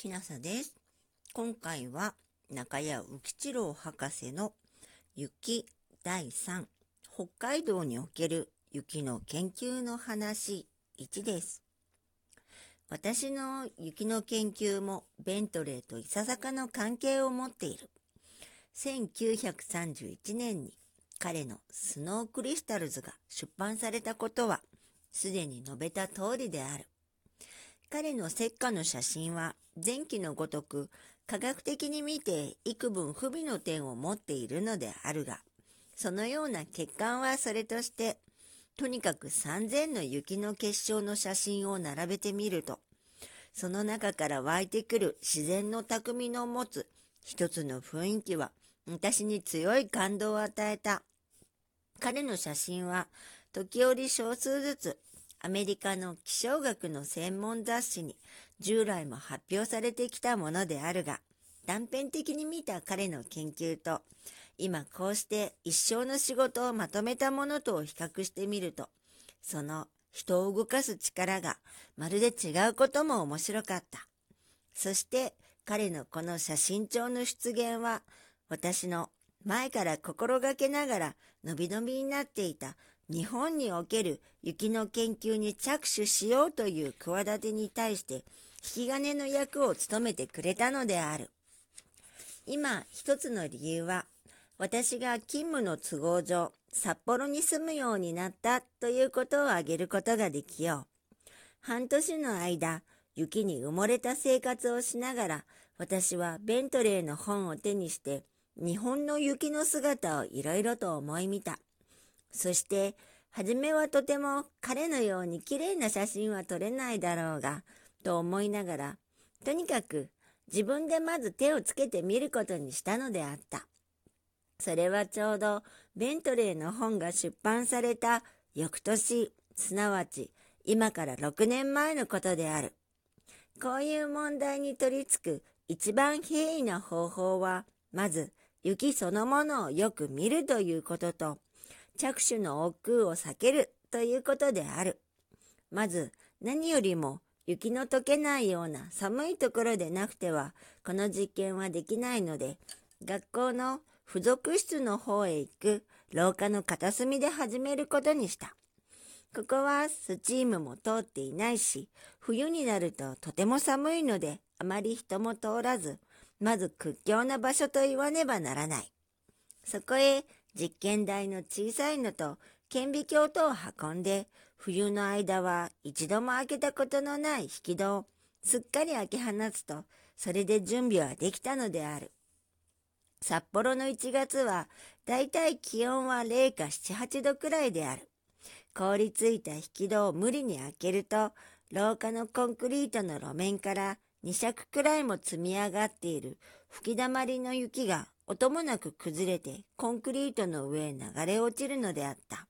きなさです。今回は中谷浮吉郎博士の雪第3北海道における雪の研究の話1です。私の雪の研究もベントレーといささかの関係を持っている。1931年に彼のスノークリスタルズが出版されたことはすでに述べた通りである。彼の石化の写真は前期のごとく科学的に見て幾分不備の点を持っているのであるが、そのような欠陥はそれとして、とにかく3000の雪の結晶の写真を並べてみると、その中から湧いてくる自然の匠の持つ一つの雰囲気は私に強い感動を与えた。彼の写真は時折少数ずつアメリカの気象学の専門雑誌に従来も発表されてきたものであるが、断片的に見た彼の研究と、今こうして一生の仕事をまとめたものとを比較してみると、その人を動かす力がまるで違うことも面白かった。そして彼のこの写真帳の出現は、私の前から心がけながら伸び伸びになっていた日本における雪の研究に着手しようという企てに対して引き金の役を務めてくれたのである。今一つの理由は私が勤務の都合上札幌に住むようになったということを挙げることができよう。半年の間雪に埋もれた生活をしながら私はベントレーの本を手にして日本の雪の姿をいろいろと思い見た。そして、初めはとても彼のように綺麗な写真は撮れないだろうが、と思いながら、とにかく自分でまず手をつけてみることにしたのであった。それはちょうどベントレーの本が出版された翌年、すなわち今から6年前のことである。こういう問題に取り付く一番平易な方法は、まず雪そのものをよく見るということと、着手の億劫を避けるということである。まず何よりも雪の溶けないような寒いところでなくてはこの実験はできないので学校の付属室の方へ行く廊下の片隅で始めることにした。ここはスチームも通っていないし冬になるととても寒いのであまり人も通らずまず屈強な場所と言わねばならない。そこへ実験台の小さいのと顕微鏡とを運んで冬の間は一度も開けたことのない引き戸をすっかり開け放つとそれで準備はできたのである。札幌の1月はだいたい気温は0か7、8度くらいである。凍りついた引き戸を無理に開けると廊下のコンクリートの路面から2尺くらいも積み上がっている吹き溜まりの雪が音もなく崩れてコンクリートの上へ流れ落ちるのであった。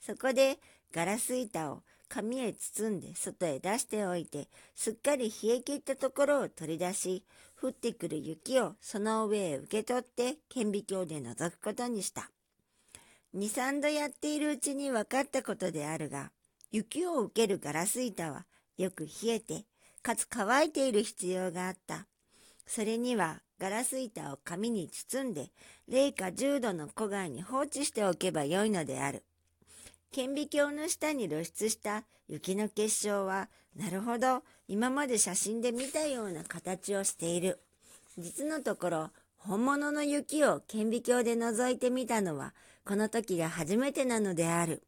そこでガラス板を紙へ包んで外へ出しておいてすっかり冷え切ったところを取り出し降ってくる雪をその上へ受け取って顕微鏡で覗くことにした。2、3度やっているうちに分かったことであるが雪を受けるガラス板はよく冷えてかつ乾いている必要があった。それにはガラス板を紙に包んで0か10度の戸外に放置しておけばよいのである。顕微鏡の下に露出した雪の結晶はなるほど今まで写真で見たような形をしている。実のところ本物の雪を顕微鏡で覗いてみたのはこの時が初めてなのである。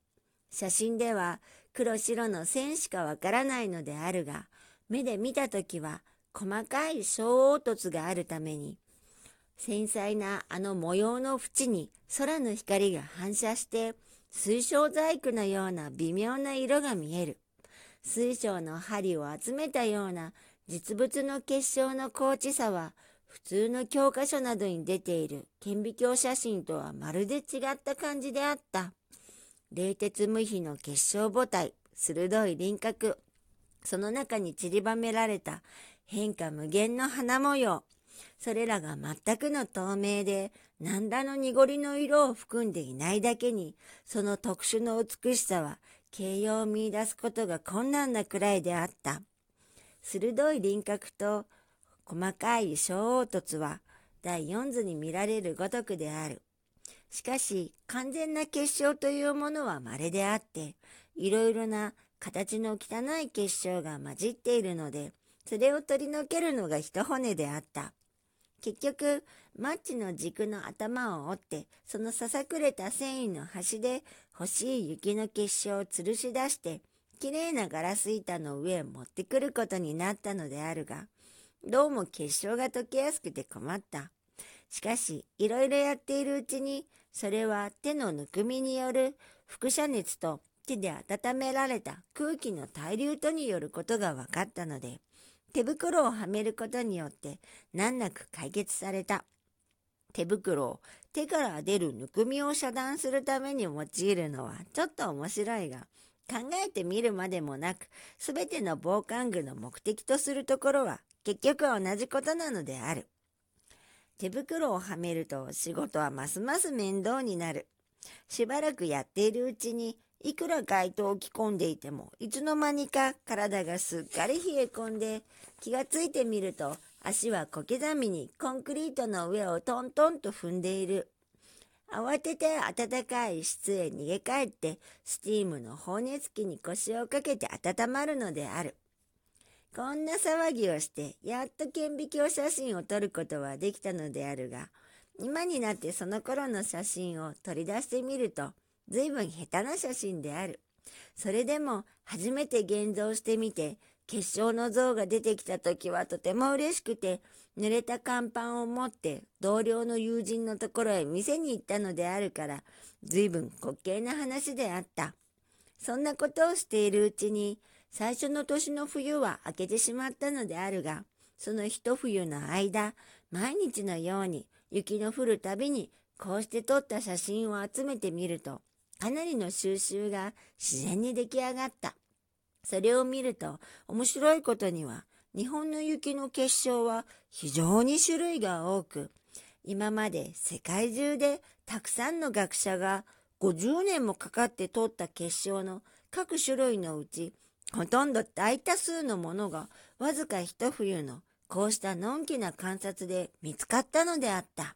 写真では黒白の線しかわからないのであるが目で見た時は細かい小凹凸があるために繊細なあの模様の縁に空の光が反射して水晶細工のような微妙な色が見える水晶の針を集めたような実物の結晶の高知さは普通の教科書などに出ている顕微鏡写真とはまるで違った感じであった冷徹無比の結晶母体鋭い輪郭その中に散りばめられた変化無限の花模様。それらが全くの透明で、何らの濁りの色を含んでいないだけに、その特殊の美しさは、形容を見出すことが困難なくらいであった。鋭い輪郭と細かい小凹凸は第四図に見られるごとくである。しかし、完全な結晶というものは稀であって、いろいろな形の汚い結晶が混じっているので、それを取り除けるのが一骨であった。結局、マッチの軸の頭を折って、そのささくれた繊維の端で欲しい雪の結晶を吊るし出して、きれいなガラス板の上へ持ってくることになったのであるが、どうも結晶が溶けやすくて困った。しかし、いろいろやっているうちに、それは手のぬくみによる輻射熱と手で温められた空気の対流とによることが分かったので、手袋をはめることによって難なく解決された。手袋を手から出るぬくみを遮断するために用いるのはちょっと面白いが、考えてみるまでもなく、すべての防寒具の目的とするところは結局同じことなのである。手袋をはめると仕事はますます面倒になる。しばらくやっているうちにいくら街灯を着込んでいても、いつの間にか体がすっかり冷え込んで、気がついてみると、足は小刻みにコンクリートの上をトントンと踏んでいる。慌てて暖かい室へ逃げ帰って、スチームの放熱器に腰をかけて温まるのである。こんな騒ぎをして、やっと顕微鏡写真を撮ることはできたのであるが、今になってその頃の写真を取り出してみると、随分下手な写真である。それでも初めて現像してみて、結晶の像が出てきた時はとても嬉しくて、濡れた甲板を持って同僚の友人のところへ店に行ったのであるから、随分滑稽な話であった。そんなことをしているうちに、最初の年の冬は明けてしまったのであるが、その一冬の間、毎日のように雪の降るたびにこうして撮った写真を集めてみると、かなりの収集が自然に出来上がった。それを見ると面白いことには日本の雪の結晶は非常に種類が多く、今まで世界中でたくさんの学者が50年もかかって取った結晶の各種類のうち、ほとんど大多数のものがわずか一冬のこうしたのんきな観察で見つかったのであった。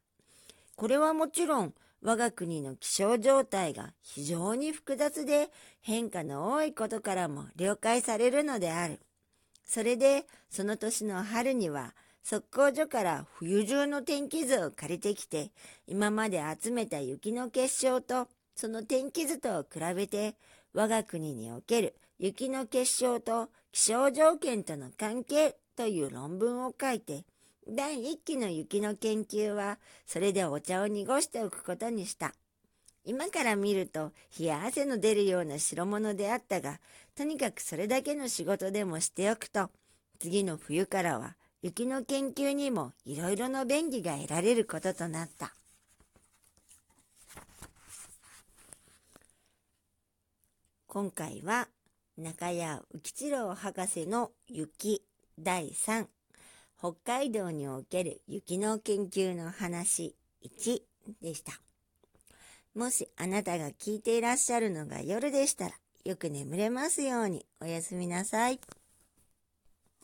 これはもちろん我が国の気象状態が非常に複雑で変化の多いことからも了解されるのである。それで、その年の春には、速攻所から冬中の天気図を借りてきて、今まで集めた雪の結晶とその天気図とを比べて、我が国における雪の結晶と気象条件との関係という論文を書いて、第一期の雪の研究は、それでお茶を濁しておくことにした。今から見ると、冷や汗の出るような代物であったが、とにかくそれだけの仕事でもしておくと、次の冬からは雪の研究にもいろいろな便宜が得られることとなった。今回は中谷浮吉郎博士の雪第3北海道における雪の研究の話1でした。もしあなたが聞いていらっしゃるのが夜でしたら、よく眠れますようにおやすみなさい。